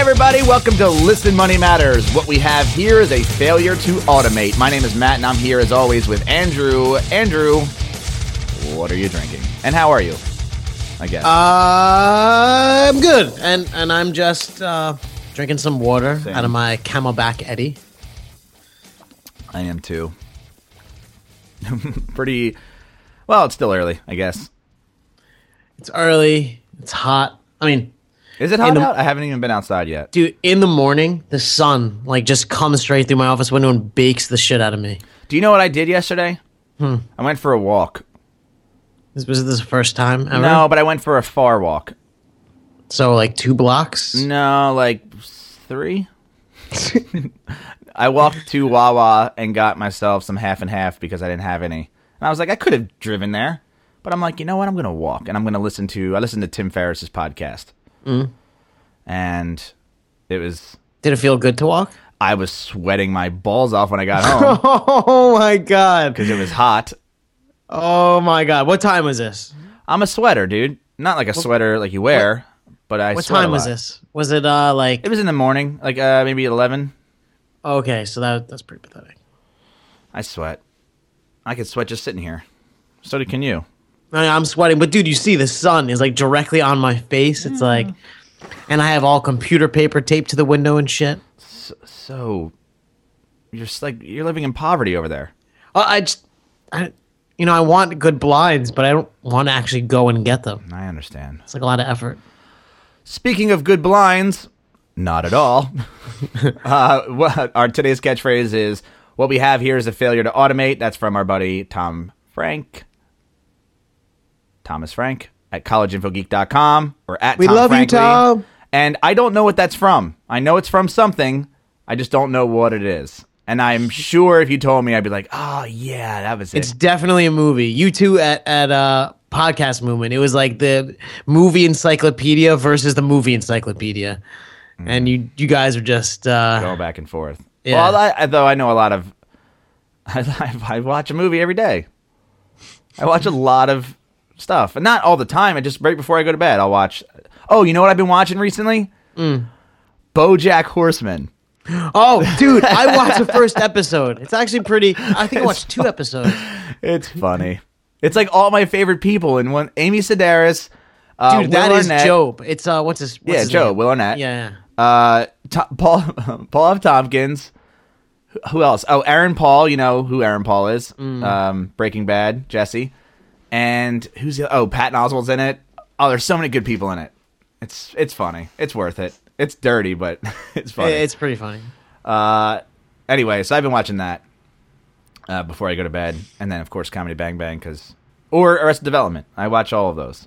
everybody. Welcome to Listen Money Matters. What we have here is a failure to automate. My name is Matt, and I'm here as always with Andrew. Andrew, what are you drinking? And how are you? I guess. Uh, I'm good, and and I'm just uh, drinking some water Same. out of my CamelBak Eddy. I am too. Pretty. Well, it's still early, I guess. It's early. It's hot. I mean, Is it hot the- out? I haven't even been outside yet. dude, in the morning, the sun like just comes straight through my office window and bakes the shit out of me. Do you know what I did yesterday? Hmm. I went for a walk. This was this the first time ever. No, but I went for a far walk. So like two blocks. No, like three. I walked to Wawa and got myself some half and half because I didn't have any. And I was like, I could have driven there, but I'm like, you know what? I'm gonna walk and I'm gonna listen to. I listened to Tim Ferriss's podcast, and it was. Did it feel good to walk? I was sweating my balls off when I got home Oh my god! because it was hot. Oh my god! What time was this? I'm a sweater, dude. Not like a sweater like you wear, but I. What sweat a time was this? Was it uh like? It was in the morning, like uh, maybe eleven. Okay, so that that's pretty pathetic. I sweat. I could sweat just sitting here. So can you. I mean, I'm sweating, but dude, you see the sun is like directly on my face. It's like, and I have all computer paper taped to the window and shit. So you're just like you're living in poverty over there. Uh, I just, I, you know, I want good blinds, but I don't want to actually go and get them. I understand. It's like a lot of effort. Speaking of good blinds, not at all. uh, what our today's catchphrase is what we have here is a failure to automate. That's from our buddy Tom Frank. Thomas Frank at collegeinfogeek.com or at We Tom love you, Tom. And I don't know what that's from. I know it's from something. I just don't know what it is. And I'm sure if you told me, I'd be like, oh, yeah, that was it. It's definitely a movie. You two at at uh podcast movement. It was like the movie encyclopedia versus the movie encyclopedia, and you you guys are just uh, going back and forth. Yeah. Well, I, though I know a lot of, I, I watch a movie every day. I watch a lot of stuff, and not all the time. I just right before I go to bed, I'll watch. Oh, you know what I've been watching recently? Mm. BoJack Horseman. Oh, dude, I watched the first episode. It's actually pretty. I think I watched two episodes. It's funny. it's like all my favorite people in one. Amy Sedaris. Uh, Dude, that Will is Gob. It's uh, what's his? What's Yeah, his Joe name? Will Arnett. Yeah. Uh, To- Paul Paul F. Tompkins. Who- Who else? Oh, Aaron Paul. You know who Aaron Paul is? Mm. Um, Breaking Bad, Jesse. And who's the? Oh, Patton Oswalt's in it. Oh, there's so many good people in it. It's it's funny. It's worth it. It's dirty, but it's funny. It's pretty funny. Uh, anyway, so I've been watching that uh, before I go to bed, and then of course Comedy Bang Bang because or Arrested Development. I watch all of those.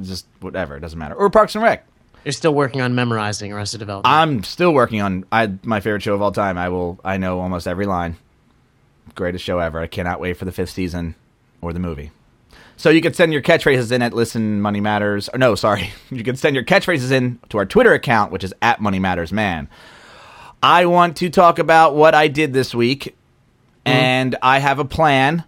Just whatever, it doesn't matter. Or Parks and Rec. You're still working on memorizing Arrested Development. I'm still working on I my favorite show of all time. I will I know almost every line. Greatest show ever. I cannot wait for the fifth season or the movie. So you can send your catchphrases in at Listen Money Matters. Or no, sorry. You can send your catchphrases in to our Twitter account, which is at Money Matters Man. I want to talk about what I did this week, mm. and I have a plan,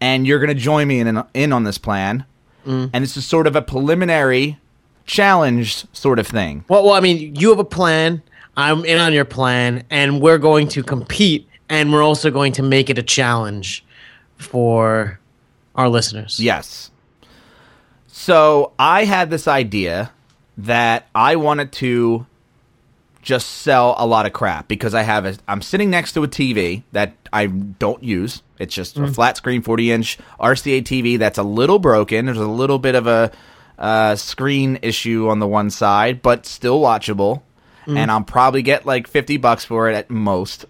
and you're going to join me in in on this plan. Mm. And this is sort of a preliminary challenge sort of thing. well, well, I mean, you have a plan. I'm in on your plan, and we're going to compete, and we're also going to make it a challenge for our listeners. Yes. So I had this idea that I wanted to just sell a lot of crap because I have a I'm sitting next to a TV that I don't use. It's just a flat screen 40 inch RCA TV that's a little broken. There's a little bit of a uh, screen issue on the one side, but still watchable. And I'll probably get like 50 bucks for it at most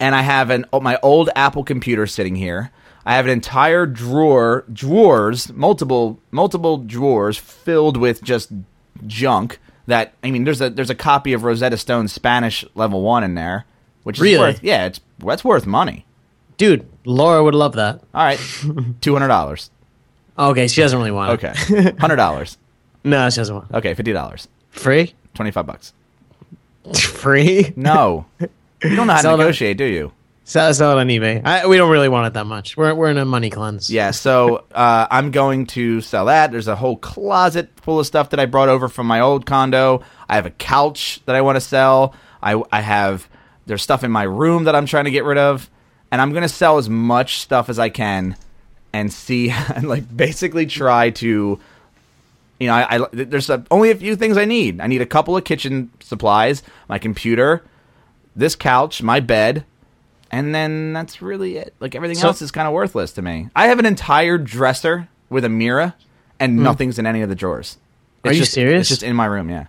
and I have an oh, my old Apple computer sitting here. I have an entire drawer, drawers, multiple multiple drawers filled with just junk. That I mean, there's a there's a copy of Rosetta Stone's Spanish level one in there, which is worth yeah, it's that's worth money. Dude, Laura would love that. All right, two hundred dollars. Okay, she doesn't really want it. Okay, hundred dollars. No, she doesn't want it. Okay, fifty dollars. Free? Twenty five bucks. Free? No, you don't know how to negotiate, do you? Sell, sell it on eBay. I, we don't really want it that much. We're we're in a money cleanse. Yeah, so uh, I'm going to sell that. There's a whole closet full of stuff that I brought over from my old condo. I have a couch that I want to sell. I I have there's stuff in my room that I'm trying to get rid of, and I'm gonna sell as much stuff as I can, and see and like basically try to. You know, I, I there's a, only a few things I need. I need a couple of kitchen supplies, my computer, this couch, my bed, and then that's really it. Like everything So- else is kind of worthless to me. I have an entire dresser with a mirror, and nothing's in any of the drawers. Hmm. Are you just, serious? It's just in my room. Yeah,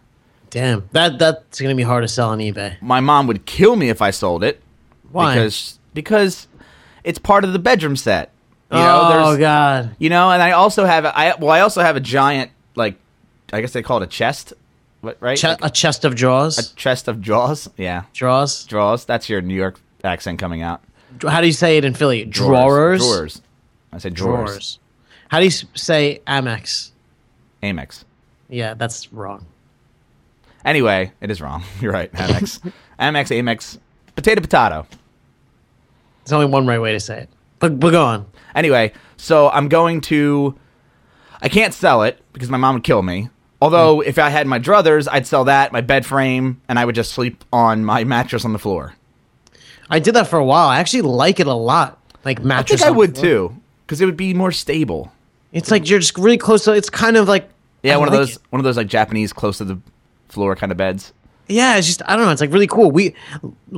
Damn. That that's gonna be hard to sell on eBay. my mom would kill me if I sold it. Why? Because because it's part of the bedroom set. You oh know, there's God. you know, and I also have a, I well, I also have a giant like I guess they call it a chest, what right? Che- Like a chest of drawers. a chest of drawers. Yeah, drawers. drawers. That's your New York accent coming out. How do you say it in Philly? Drawers. Drawers. I say drawers. Drawers. How do you say Amex? Amex. Yeah, that's wrong. Anyway, it is wrong. You're right. Amex. Amex, Amex. Potato, potato. There's only one right way to say it. But, but go on. Anyway, so I'm going to. I can't sell it because my mom would kill me. Although, mm. if I had my druthers, I'd sell that, my bed frame, and I would just sleep on my mattress on the floor. I did that for a while. I actually like it a lot. Like mattress. I think I would too, because it would be more stable. It's like you're just really close to. It's kind of like. Yeah, I one of those, it. one of those like Japanese close to the floor kind of beds. Yeah, it's just I don't know. It's like really cool. We,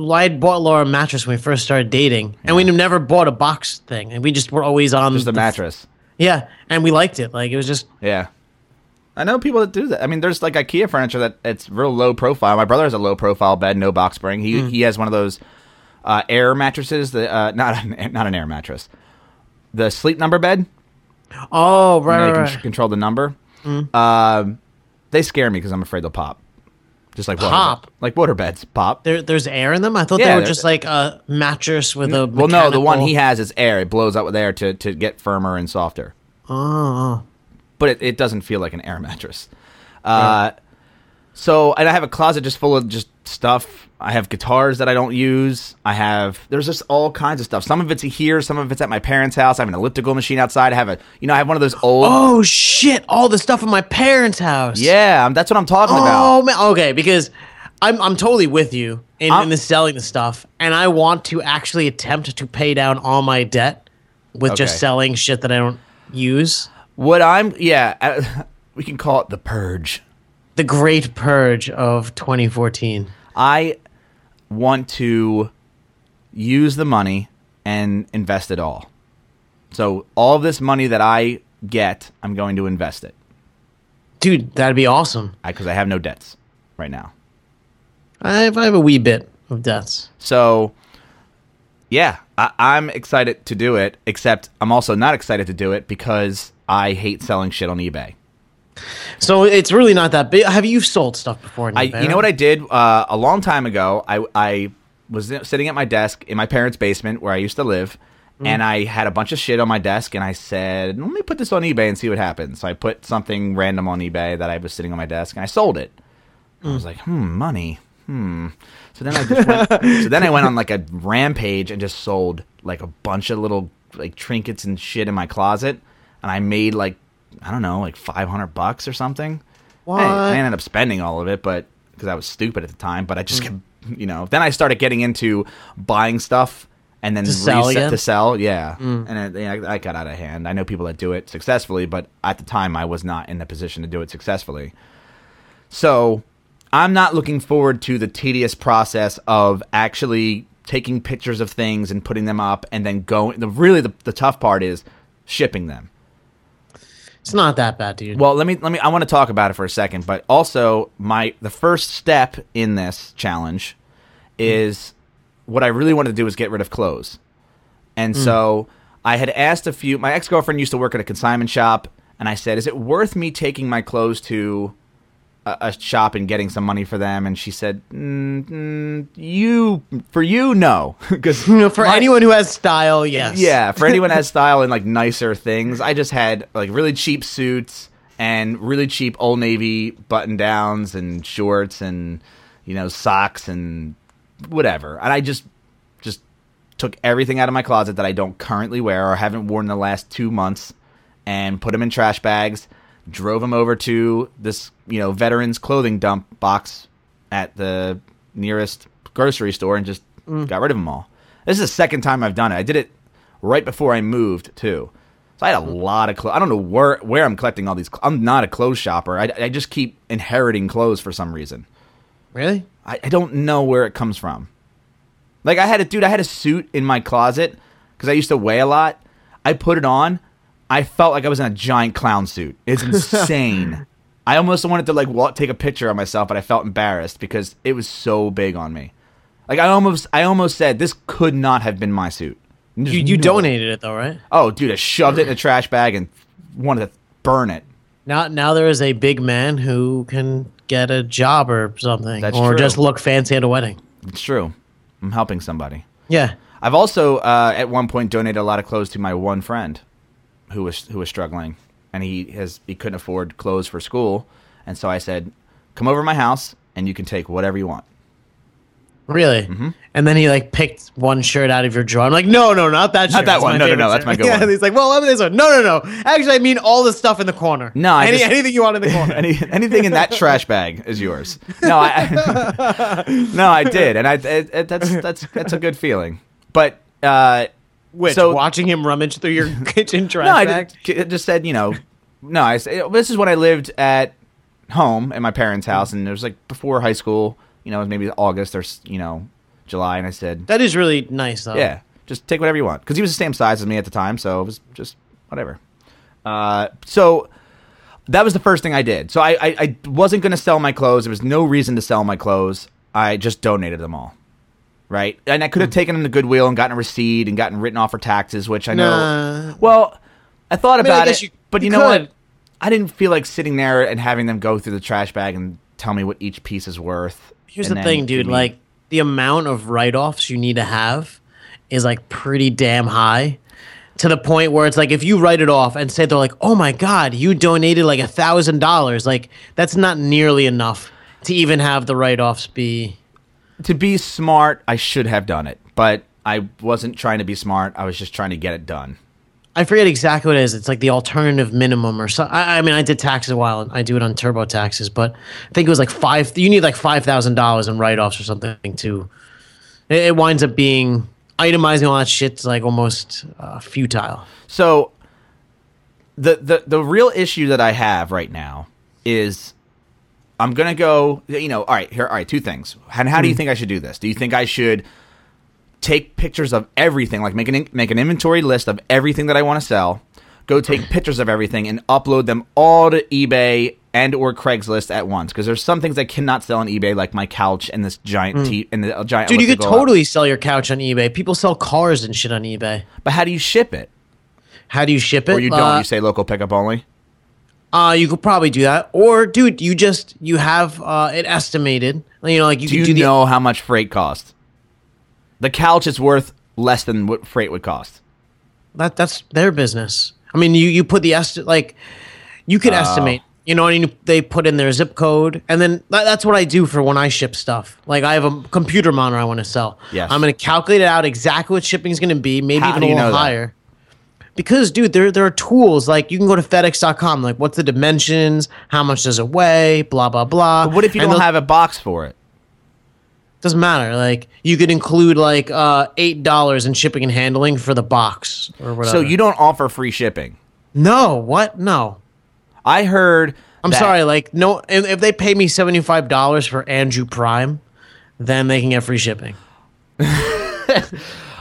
I bought Laura a mattress when we first started dating, and we never bought a box thing, and we just were always on Just the the mattress. Yeah, and we liked it. Like it was just Yeah. I know people that do that. I mean, there's like IKEA furniture that it's real low profile. My brother has a low profile bed, no box spring. He Hmm. he has one of those uh, air mattresses. The uh, not an, not an air mattress. The sleep number bed. oh right, right, right. control the number. Hmm. Um, they scare me because I'm afraid they'll pop. Just like Pop? bed- like water beds pop. There, there's air in them. I thought Yeah, they were just like a mattress with a. well, no, the one he has is air. It blows up with air to to get firmer and softer. Oh, but it, it doesn't feel like an air mattress. Uh, So, and I have a closet just full of just stuff. I have guitars that I don't use. I have there's just all kinds of stuff. Some of it's here, some of it's at my parents' house. I have an elliptical machine outside. I have a you know I have one of those old. oh shit! All the stuff in my parents' house. Yeah, I'm- that's what I'm talking Oh about. man. Okay, because I'm I'm totally with you in, I'm- in the selling the stuff, and I want to actually attempt to pay down all my debt with just selling shit that I don't use. What I'm yeah, uh, we can call it the purge. The Great Purge of 2014. I want to use the money and invest it all. So all of this money that I get, I'm going to invest it Dude, that'd be awesome. because I have no debts right now. I have, I have a wee bit of debts. So, yeah, I, I'm excited to do it. Except I'm also not excited to do it because I hate selling shit on eBay. So it's really not that big. Have you sold stuff before? I, you know what I did uh, a long time ago? I, I was sitting at my desk in my parents' basement where I used to live, and I had a bunch of shit on my desk, and I said, "Let me put this on eBay and see what happens." So I put something random on eBay that I was sitting on my desk, and I sold it. I was like, "Hmm, money." Hmm. So then I just went. so then I went on like a rampage and just sold like a bunch of little like trinkets and shit in my closet, and I made like I don't know, like five hundred bucks or something. What? I, I ended up spending all of it, but because I was stupid at the time. But I just mm. kept, you know. Then I started getting into buying stuff and then To sell again? to sell. Yeah, mm. and it, yeah, I got out of hand. I know people that do it successfully, but at the time I was not in a position to do it successfully. So I'm not looking forward to the tedious process of actually taking pictures of things and putting them up, and then going. The really the, the tough part is shipping them. It's not that bad, dude. Well, let me let me. I want to talk about it for a second, but also my the first step in this challenge is what I really wanted to do is get rid of clothes, and hmm. so I had asked a few. My ex girlfriend used to work at a consignment shop, and I said, "Is it worth me taking my clothes to a, shop and getting some money for them?" And she said, mm, mm, "You for you, no, because for anyone who has style, yes. yeah, for anyone has style and like nicer things, I just had like really cheap suits and really cheap Old Navy button downs and shorts and you know socks and whatever. And I just just took everything out of my closet that I don't currently wear or haven't worn in the last two months, and put them in trash bags. Drove them over to this, you know, veterans clothing dump box at the nearest grocery store and just mm. got rid of them all. This is the second time I've done it. I did it right before I moved too. So I had a mm. lot of clothes. I don't know where where I'm collecting all these. Cl- I'm not a clothes shopper. I, I just keep inheriting clothes for some reason. Really? I, I don't know where it comes from. Like I had a dude, I had a suit in my closet because I used to weigh a lot. I put it on. I felt like I was in a giant clown suit. It's insane. I almost wanted to like walk, take a picture of myself, but I felt embarrassed because it was so big on me. Like I almost, I almost said this could not have been my suit. There's You you no- donated it though, right? Oh, dude, I shoved it in a trash bag and wanted to burn it. Now now there is a big man who can get a job or something, That's or true. just look fancy at a wedding. It's true. I'm helping somebody. Yeah. I've also uh, at one point donated a lot of clothes to my one friend who was who was struggling, and he has he couldn't afford clothes for school, and so I said, "Come over to my house, and you can take whatever you want." Really? Mm-hmm. And then he like picked one shirt out of your drawer. I'm like, no, no, not that shirt. Not shirt. that That's one. No, no, no, that's my good yeah, one. And he's like, well, me this one. No, no, no. Actually, I mean all the stuff in the corner. No, I Any, just- anything you want in the corner. Any, anything in that trash bag is yours. No, I, no, I did, and I it, it, that's that's that's a good feeling. But uh, Which so watching him rummage through your kitchen trash no, I bag. just, just said you know, no, I said this is when I lived at home at my parents' house, and it was like before high school. You know, it was maybe August or you know July, and I said, That is really nice, though. yeah, just take whatever you want because he was the same size as me at the time, so it was just whatever. Uh, so that was the first thing I did. So I, I, I wasn't going to sell my clothes. There was no reason to sell my clothes. I just donated them all. Right, and I could Hmm. have taken them to Goodwill and gotten a receipt and gotten written off for taxes, which I know. Nah. Well, I thought mean, about guess it, you- but you, you know could. what? I didn't feel like sitting there and having them go through the trash bag and tell me what each piece is worth. Here's the thing, dude. me- Like the amount of write-offs you need to have is like pretty damn high. To the point where it's like if you write it off and say they're like, "Oh my god, you donated like a thousand dollars," like that's not nearly enough to even have the write-offs be. To be smart, I should have done it, but I wasn't trying to be smart. I was just trying to get it done. I forget exactly what it is. It's like the alternative minimum or so. I, I mean, I did taxes a while. And I do it on turbo taxes, but I think it was like five. You need like five thousand dollars in write-offs or something to. It, it winds up being itemizing all that shit's like almost uh, futile. So the the the real issue that I have right now is I'm gonna go. You know, all right, here, all right, two things. And how do you think I should do this? Do you think I should take pictures of everything, like make an make an inventory list of everything that I want to sell? Go take pictures of everything and upload them all to eBay and or Craigslist at once because there's some things I cannot sell on eBay, like my couch and this giant tea and the giant. Dude, you could totally sell your couch on eBay. People sell cars and shit on eBay. But how do you ship it? How do you ship it? Or you don't? Uh, you say local pickup only. Uh, you could probably do that, or dude, you just you have uh, it estimated. You know, like you Do could you do the know how much freight costs? The couch is worth less than what freight would cost. that that's their business. I mean, you you put the estimate like you could estimate. You know, and you, they put in their zip code, and then that, that's what I do for when I ship stuff. Like I have a computer monitor I want to sell. Yes. I'm going to calculate it out exactly what shipping is going to be, maybe How even a little know that? Because, dude, there there are tools like you can go to FedEx.com. Like, what's the dimensions? How much does it weigh? Blah blah blah. But what if you And don't have a box for it? Doesn't matter. Like you could include like uh, eight dollars in shipping and handling for the box or whatever. So you don't offer free shipping. no what no. I heard. I'm that- sorry. Like no, if, if they pay me seventy five dollars for Andrew Prime, then they can get free shipping.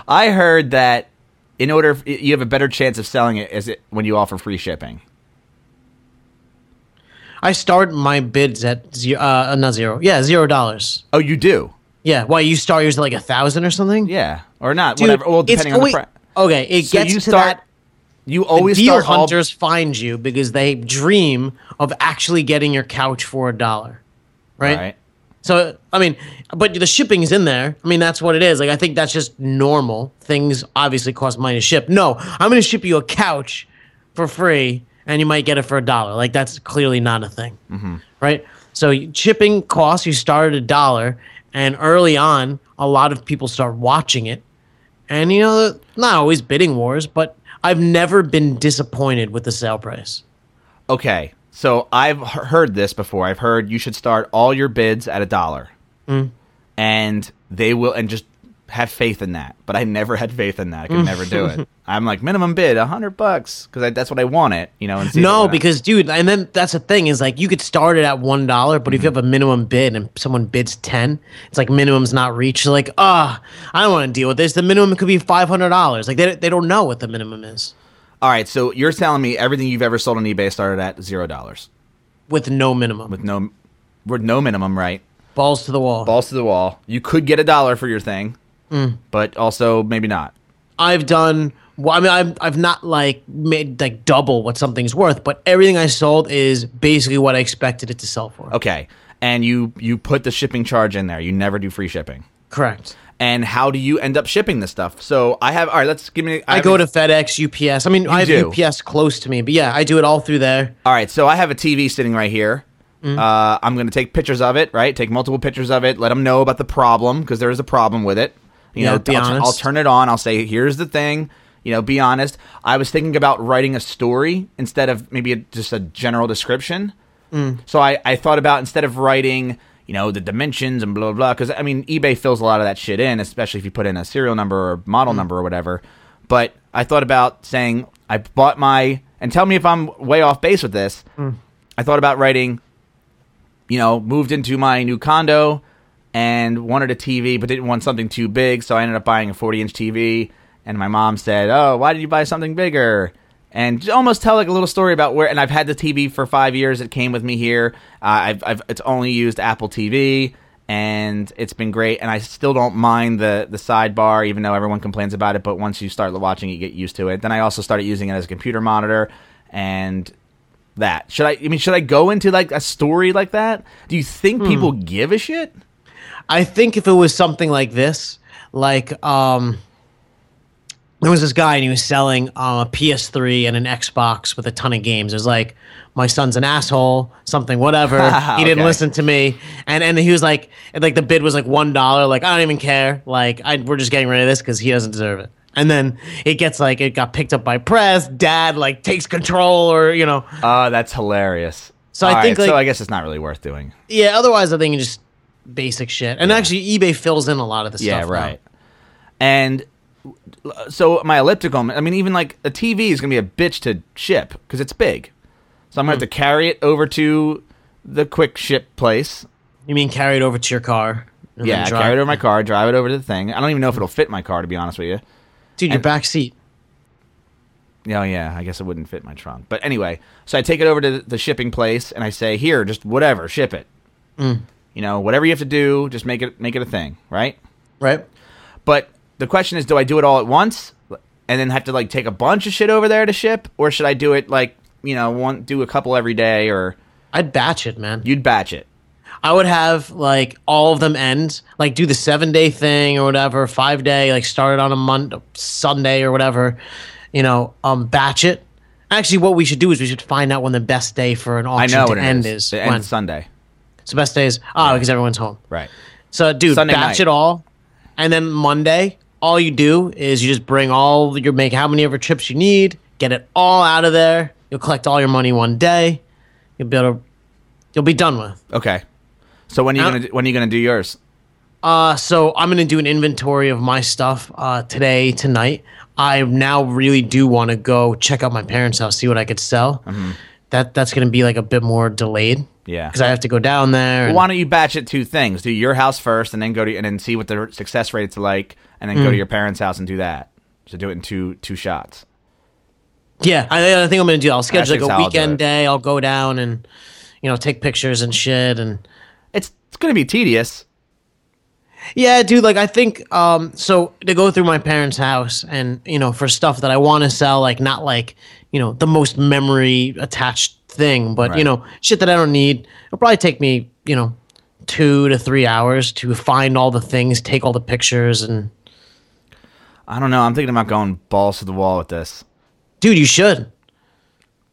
I heard that in order you have a better chance of selling it as it when you offer free shipping. I start my bids at zero, uh, not zero. Yeah, zero dollars. Oh, you do? Yeah. Why you start yours at like a thousand or something? Yeah, or not? Dude, whatever. Well, depending on the price. Okay, it So gets you to start- that. You always Deal start all- hunters find you because they dream of actually getting your couch for a dollar, right? right. So I mean, but the shipping is in there. I mean, that's what it is. Like I think that's just normal. Things obviously cost money to ship. No, I'm going to ship you a couch for free, and you might get it for a dollar. Like that's clearly not a thing, mm-hmm. right? So shipping costs. You start at a dollar, and early on, a lot of people start watching it, And you know, not always bidding wars, but I've never been disappointed with the sale price. Okay, so I've heard this before. I've heard you should start all your bids at a dollar, and they will, and just have faith in that. But I never had faith in that. I could never do it. I'm like minimum bid a hundred bucks because that's what I want it. You know, No, because dude, and then that's the thing is like you could start it at one dollar, but if you have a minimum bid and someone bids ten, it's like minimum's not reached. You're like, ah, I don't want to deal with this. The minimum could be five hundred dollars. Like they they don't know what the minimum is all right. So you're telling me everything you've ever sold on eBay started at zero dollars with no minimum. with no, with no minimum, right? balls to the wall. balls to the wall. You could get a dollar for your thing, Mm. but also maybe not. I've done. Well, I mean, I've I've not like made like double what something's worth, but everything I sold is basically what I expected it to sell for. Okay, and you you put the shipping charge in there. You never do free shipping. Correct. And how do you end up shipping this stuff? So I have. All right, let's give me. I have go a- to FedEx, UPS. I mean, I have do. UPS close to me, but yeah, I do it all through there. All right, so I have a TV sitting right here. Mm. Uh, I'm going to take pictures of it, right? Take multiple pictures of it. Let them know about the problem because there is a problem with it. You Yeah, know, be I'll, honest. I'll turn it on. I'll say, "Here's the thing." You know, be honest. I was thinking about writing a story instead of maybe a, just a general description. Mm. So I, I thought about instead of writing, you know, the dimensions and blah blah blah. Because I mean, eBay fills a lot of that shit in, especially if you put in a serial number or model Mm. number or whatever. But I thought about saying I bought my and tell me if I'm way off base with this. Mm. I thought about writing, you know, moved into my new condo and wanted a TV, but didn't want something too big, so I ended up buying a 40 inch TV. And my mom said, "Oh, why did you buy something bigger?" And just almost tell like a little story about where. And I've had the TV for five years. It came with me here. Uh, I've, I've it's only used Apple TV, and it's been great. And I still don't mind the the sidebar, even though everyone complains about it. But once you start watching, it, you get used to it. Then I also started using it as a computer monitor, and that should I? I mean, should I go into like a story like that? Do you think people give a shit? I think if it was something like this, like um, there was this guy and he was selling um, a PS3 and an Xbox with a ton of games. It was like my son's an asshole, something whatever. he didn't Okay. listen to me, and and he was like, and, like the bid was like one dollar. Like I don't even care. Like I, we're just getting rid of this because he doesn't deserve it. And then it gets like it got picked up by press. Dad like takes control, or you know, Oh, that's hilarious. So I think, right, so I guess it's not really worth doing. yeah. Otherwise, I think it's just basic shit. And actually, eBay fills in a lot of the Yeah, stuff. now. right. And so my elliptical, I mean, even like a TV is gonna be a bitch to ship because it's big. So I'm gonna have to carry it over to the quick ship place. You mean carry it over to your car? Yeah, carry it over my car, drive it over to the thing. I don't even know if it'll fit my car, to be honest with you. Dude, your back seat. Oh yeah, I guess it wouldn't fit my trunk. But anyway, so I take it over to the shipping place and I say, "Here, just whatever, ship it." Mm. You know, whatever you have to do, just make it make it a thing, right? Right? But the question is, do I do it all at once and then have to like take a bunch of shit over there to ship, or should I do it like you know one do a couple every day, or I'd batch it, man. you'd batch it? I would have like all of them end, like do the seven day thing or whatever, five day, like start it on a Monday, Sunday or whatever, you know, um, batch it. Actually, what we should do is we should find out when the best day for an I auction know to it end is. is. It when? ends Sunday, So best day is oh because everyone's home. right? So, dude, Sunday batch night. it all, and then Monday, all you do is you just bring all your make how many ever trips you need, get it all out of there. You'll collect all your money one day. You'll be able to, you'll be done with. Okay. So when are you Now- gonna when are you gonna do yours? Uh, so I'm gonna do an inventory of my stuff uh, today, tonight. I now really do want to go check out my parents' house, see what I could sell. That that's gonna be like a bit more delayed. Yeah. because I have to go down there. and- Why don't you batch it two things? Do your house first, and then go to and then see what the success rate's like, and then go to Mm. your parents' house and do that. So do it in two two shots. Yeah, I, I think I'm gonna do. I'll schedule That's like a how I'll do weekend it. day. I'll go down and you know take pictures and shit and. It's it's gonna be tedious. Yeah, dude, like I think um so to go through my parents' house and you know for stuff that I want to sell like not like, you know, the most memory attached thing, but Right. you know, shit that I don't need. It'll probably take me, you know, 2 to 3 hours to find all the things, take all the pictures and I don't know. I'm thinking about going balls to the wall with this. dude, you should.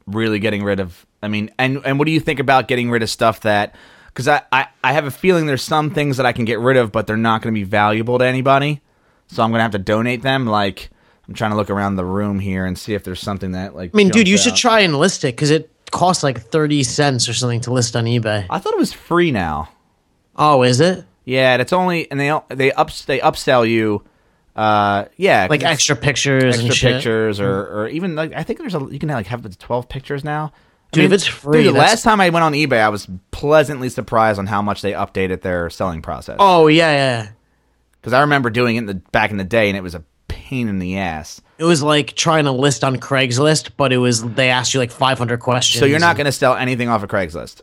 Really getting rid of. I mean, and and what do you think about getting rid of stuff that? Because I, I I have a feeling there's some things that I can get rid of, but they're not going to be valuable to anybody. so I'm gonna have to donate them. Like I'm trying to look around the room here and see if there's something that like. I mean, dude, you jumps should try and list it because it costs like thirty cents or something to list on eBay. I thought it was free now. Oh, is it Yeah, and it's only and they they ups they upsell you. Uh, yeah, like extra pictures and extra shit? pictures or or even like I think there's a you can like have up twelve pictures now. I Dude, if it's free, dude, the last time I went on eBay, I was pleasantly surprised on how much they updated their selling process. Oh yeah, yeah. because I remember doing it in the back in the day, and it was a pain in the ass. It was like trying to list on Craigslist, but it was they asked you like 500 questions. So you're not going to sell anything off of Craigslist.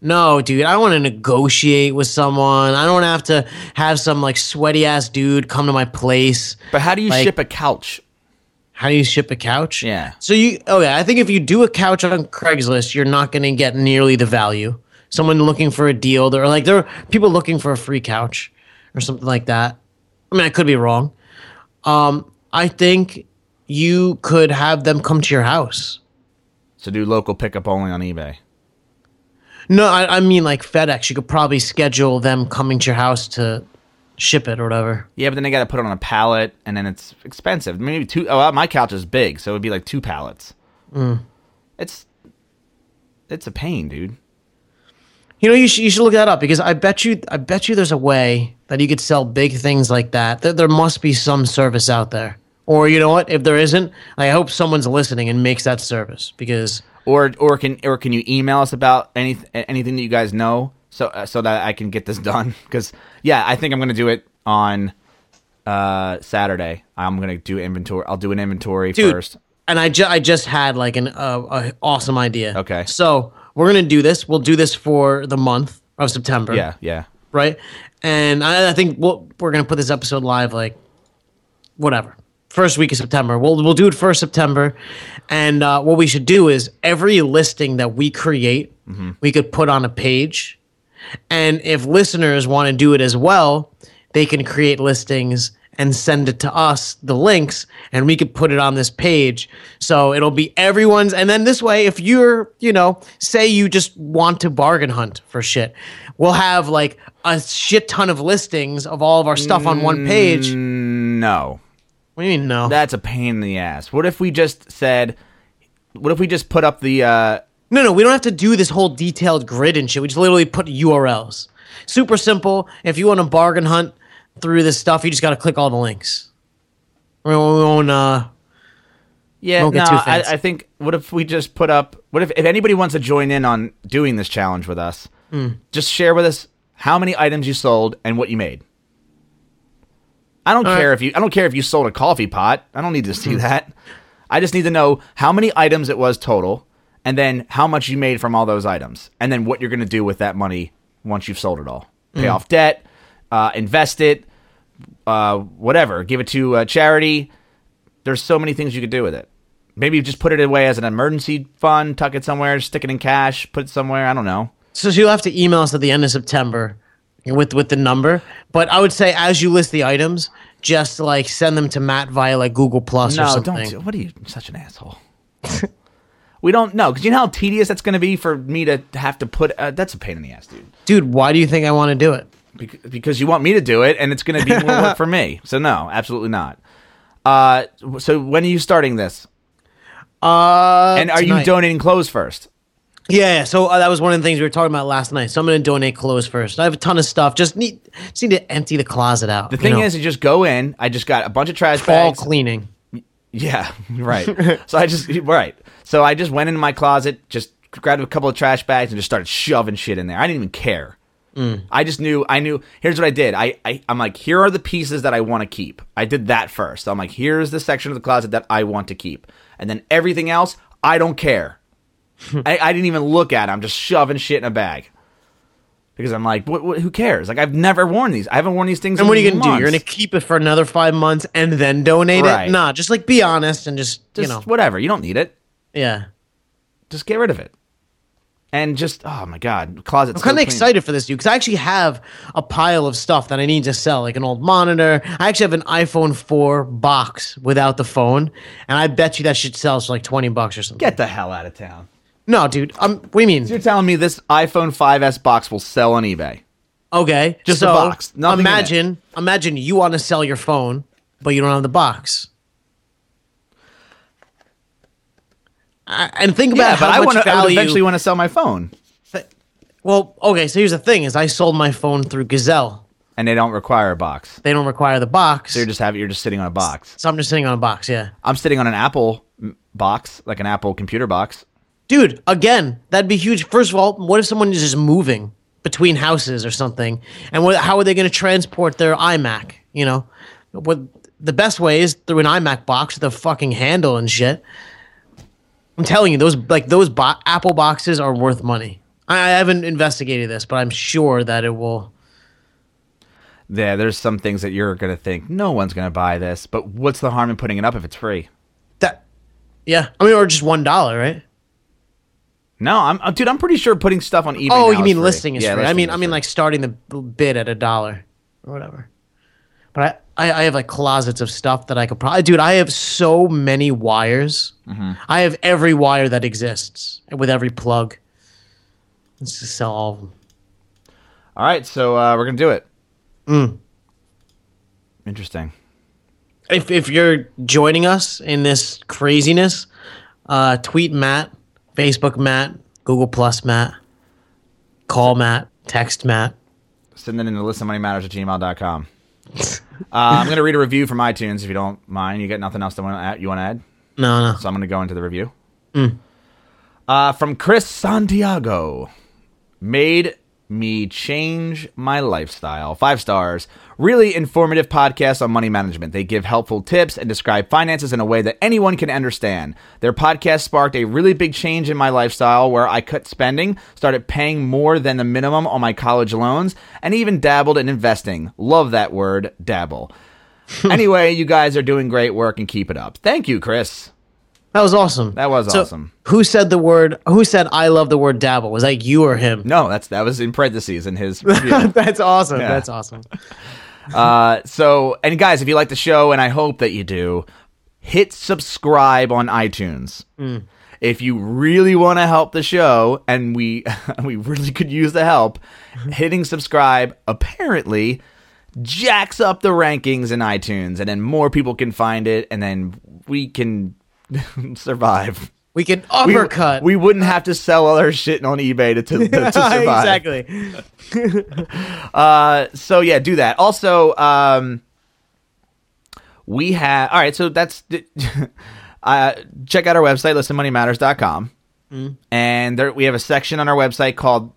No, dude, I want to negotiate with someone. I don't have to have some like sweaty ass dude come to my place. But how do you Like- ship a couch? How do you ship a couch? Yeah. So you oh yeah, I think if you do a couch on Craigslist, you're not going to get nearly the value. Someone looking for a deal, or like there are people looking for a free couch or something like that. I mean, I could be wrong. Um, I think you could have them come to your house. So do local pickup only on eBay. No, I, I mean like FedEx. You could probably schedule them coming to your house to ship it or whatever. Yeah, but then they got to put it on a pallet, and then it's expensive. Maybe two. Oh, my couch is big, so it would be like two pallets. Mm. It's it's a pain, dude. You know, you should, you should look that up because I bet you I bet you there's a way that you could sell big things like that. There, there must be some service out there. Or you know what? If there isn't, I hope someone's listening and makes that service because Or or can or can you email us about any anything that you guys know so uh, so that I can get this done? Because yeah, I think I'm gonna do it on uh Saturday. I'm gonna do inventory. I'll do an inventory dude. first. And I, ju- I just had like an uh, a awesome idea. Okay. So we're gonna do this. We'll do this for the month of September. Yeah, yeah. right? And I, I think we'll, we're gonna put this episode live like whatever first week of September. We'll we'll do it first September, and uh, what we should do is every listing that we create, we could put on a page, and if listeners want to do it as well, they can create listings and send it to us the links and we could put it on this page. So it'll be everyone's and then this way if you're you know say you just want to bargain hunt for shit we'll have like a shit ton of listings of all of our stuff on one page. No, what do you mean no that's a pain in the ass. What if we just said? What if we just put up the? uh No, no, we don't have to do this whole detailed grid and shit. We just literally put URLs. Super simple. If you want to bargain hunt through this stuff, you just got to click all the links. We won't, we won't, uh, Yeah, no, I. I think. What if we just put up? What if if anybody wants to join in on doing this challenge with us? Hmm. Just share with us how many items you sold and what you made. I don't All care right. if you. I don't care if you sold a coffee pot. I don't need to Hmm. see that. I just need to know how many items it was total, and then how much you made from all those items, and then what you're going to do with that money once you've sold it all. Hmm. Pay off debt, uh, invest it, uh, whatever. Give it to a charity. There's so many things you could do with it. Maybe just put it away as an emergency fund, tuck it somewhere, stick it in cash, put it somewhere. I don't know. so you'll have to email us at the end of September with with the number. But I would say as you list the items, just like send them to Matt via like Google Plus or No, something. don't. Do, what are you? Such an asshole. we don't know because you know how tedious that's going to be for me to have to put. Uh, that's a pain in the ass, dude. Dude, why do you think I want to do it? Bec- Because you want me to do it, and it's going to be more work for me. So no, absolutely not. Uh, so when are you starting this? Uh, And are you tonight. donating clothes first? Yeah, so uh, that was one of the things we were talking about last night. So I'm going to donate clothes first. I have a ton of stuff. Just need just need to empty the closet out. The thing is, you just go in. I just got a bunch of trash bags. fall bags. cleaning. Yeah, right. so I just right. So I just went into my closet, just grabbed a couple of trash bags, and just started shoving shit in there. I didn't even care. I just knew. I knew. Here's what I did. I, I I'm like, here are the pieces that I want to keep. I did that first. I'm like, here's the section of the closet that I want to keep, and then everything else, I don't care. I, I didn't even look at. it. I'm just shoving shit in a bag. Because I'm like, what, what, who cares? Like, I've never worn these. I haven't worn these things. And what are you going to do? You're gonna keep it for another five months and then donate Right. it? Nah, just like be honest and just, just you know. whatever. You don't need it. Yeah. just get rid of it. And just oh my god, closet. I'm kind of excited for this, dude, because I actually have a pile of stuff that I need to sell, like an old monitor. I actually have an iPhone 4 box without the phone, and I bet you that shit sells for like 20 bucks or something. Get the hell out of town. No, dude. Um, what do you mean? You're telling me this iPhone 5s box will sell on eBay? Okay, Just so box, nothing imagine, imagine you want to sell your phone, but you don't have the box. I- And think about Yeah, but I want to. Eventually want to sell my phone, well, okay, so here's the thing: is I sold my phone through Gazelle. and they don't require a box. They don't require the box, So you're just having. You're just sitting on a box. so I'm just sitting on a box. Yeah, I'm sitting on an Apple box, like an Apple computer box. Dude. Again, that'd be huge. First of all, what if someone is just moving between houses or something, and what, how are they going to transport their iMac? You know, what the best way is through an iMac box with a fucking handle and shit. I'm telling you, those like those bo- Apple boxes are worth money. I, I haven't investigated this, but I'm sure that it will. Yeah, there's some things that you're gonna think no one's gonna buy this, but what's the harm in putting it up if it's free? That, yeah. I mean, or just one dollar, right? No, I'm, uh, dude. I'm pretty sure putting stuff on eBay. Oh, now you is mean free. listing is Yeah, free? I mean, I mean, free. like starting the bid at a dollar or whatever. But I, I, I have like closets of stuff that I could probably, dude. I have so many wires. Mm-hmm. I have every wire that exists with every plug. Let's just sell all of them. All right, so uh, we're gonna do it. Mm. Interesting. If if you're joining us in this craziness, uh, tweet Matt, Facebook Matt, Google Plus Matt, call Matt, text Matt. Send it in the list of money matters at gmail.com. uh, I'm gonna read a review from iTunes if you don't mind. You got nothing else to want to add? You want to add? No, no. So I'm going to go into the review. Uh, from Chris Santiago. Made me change my lifestyle. Five stars. Really informative podcast on money management. They give helpful tips and describe finances in a way that anyone can understand. Their podcast sparked a really big change in my lifestyle where I cut spending, started paying more than the minimum on my college loans, and even dabbled in investing. Love that word, dabble. anyway, you guys are doing great work and keep it up. Thank you, Chris. That was awesome. That was So, awesome. Who said the word? Who said I love the word dabble? Was that you or him? No, that's that was in parentheses in his. That's awesome. Yeah. That's awesome. uh, so, and guys, if you like the show, and I hope that you do, hit subscribe on iTunes. If you really want to help the show, and we we really could use the help, hitting subscribe apparently jacks up the rankings in iTunes, and then more people can find it, and then we can survive. We can We, uppercut. we wouldn't have to sell all our shit on eBay to, to, to survive. exactly. Uh, so yeah, do that. Also, um, we have all right. So that's uh, check out our website, listenmoneymatters.com. and there we have a section on our website called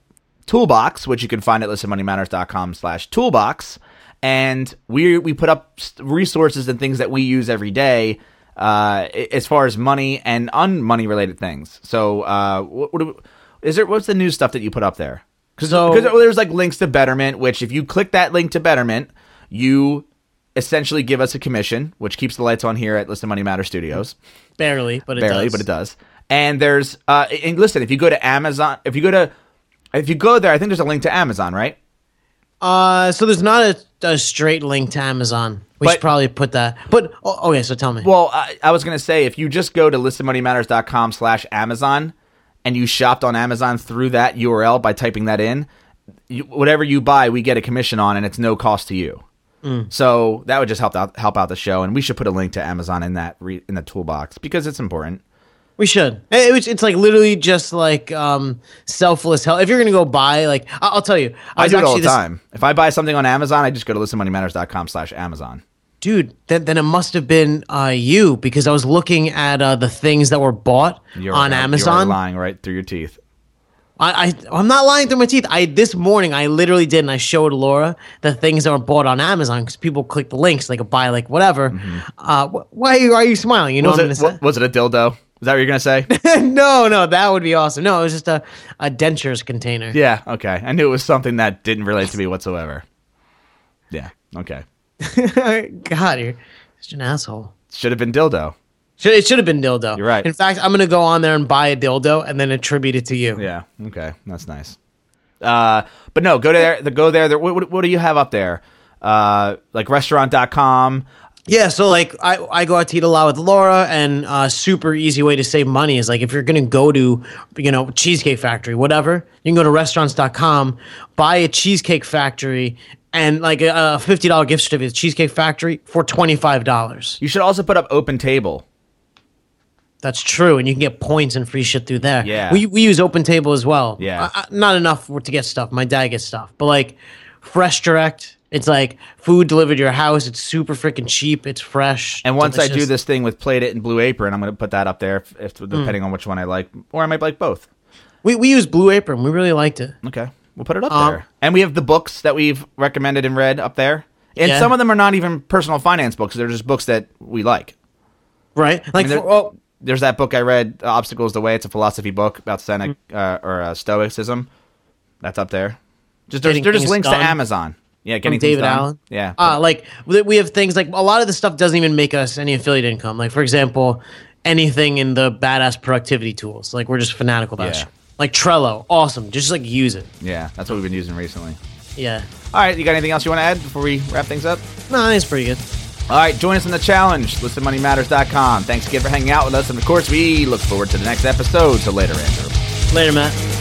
Toolbox, which you can find at listenmoneymatters.com slash toolbox. And we we put up resources and things that we use every day. Uh, as far as money and unmoney related things. So, uh, what, what do- is there? What's the new stuff that you put up there? Because So- there's like links to Betterment, which if you click that link to Betterment, you essentially give us a commission, which keeps the lights on here at Listen Money Matter Studios. Barely, but it Barely, does. but it does. And there's uh, and listen, if you go to Amazon, if you go to if you go there, I think there's a link to Amazon, right? Uh, so there's not a, a straight link to Amazon. We But- should probably put that. But oh, okay, so tell me. Well, I, I was gonna say if you just go to listenmoneymatters.com slash Amazon and you shopped on Amazon through that URL by typing that in, you, whatever you buy, we get a commission on, and it's no cost to you. Mm. So that would just help out help out the show, and we should put a link to Amazon in that re, in the toolbox because it's important. We should. It- it's, it's like literally just like um, selfless help. If you're gonna go buy, like I- I'll tell you, I, was do it all the this- time. If I buy something on Amazon, I just go to listenmoneymatters.com slash Amazon. Dude. Then, then it must have been uh, you because I was looking at uh, the things that were bought You're on Amazon. you're lying right through your teeth. I, I I'm not lying through my teeth. I this morning I literally did, and I showed Laura the things that were bought on Amazon because people click the links, they could buy like whatever. Uh, wh- why are you, are you smiling? You know Mm-hmm. Was what I'm it, wa- was it a dildo? Is that what you're gonna say? gonna say? no, no, that would be awesome. No, it was just a a dentures container. yeah. Okay. I knew it was something that didn't relate to me whatsoever. Yeah. Okay. God, you're such an asshole. Should have been dildo. Should, it should have been dildo. You're right. In fact, I'm gonna go on there and buy a dildo and then attribute it to you. Yeah. Okay. That's nice. Uh, but no, go there. The go there. what, what, what do you have up there? Uh, like restaurant.com. Yeah, so like I, I go out to eat a lot with Laura, and uh, super easy way to save money is like if you're gonna go to you know Cheesecake Factory, whatever, you can go to restaurants.com, buy a Cheesecake Factory, and like a, fifty dollar gift certificate Cheesecake Factory for twenty five dollars. You should also put up Open Table. That's true, and you can get points and free shit through there. Yeah. we we use Open Table as well. Yeah. I, I- not enough to get stuff. My dad gets stuff, but like Fresh Direct, it's like food delivered to your house. It's super freaking cheap. It's fresh. And once I do this thing with Plated and Blue Apron, I'm going to put that up there, if, if mm. depending on which one I like, or I might like both. we we use Blue Apron. We really liked it. Okay, we'll put it up Um, there. And we have the books that we've recommended and read up there. And Yeah. some of them are not even personal finance books; they're just books that we like. Right? Like, I mean, for, there- oh, There's that book I read, "Obstacle Is the Way." It's a philosophy book about Stoic Mm. uh, or uh, Stoicism. That's up there. Just Getting they're just links Done to Amazon. Yeah, getting David done. Allen. Yeah, Uh, like we we have things like a lot of the stuff doesn't even make us any affiliate income. Like for example, anything in the badass productivity tools. Like we're just fanatical about Yeah. Like Trello, awesome. Just like use it. yeah, that's what we've been using recently. Yeah. All right, you got anything else you want to add before we wrap things up? No, I think it's pretty good. All right, join us in the challenge. ListenMoneyMatters.com. Thanks again for hanging out with us, and of course, we look forward to the next episode. So later, Andrew. Later, Matt.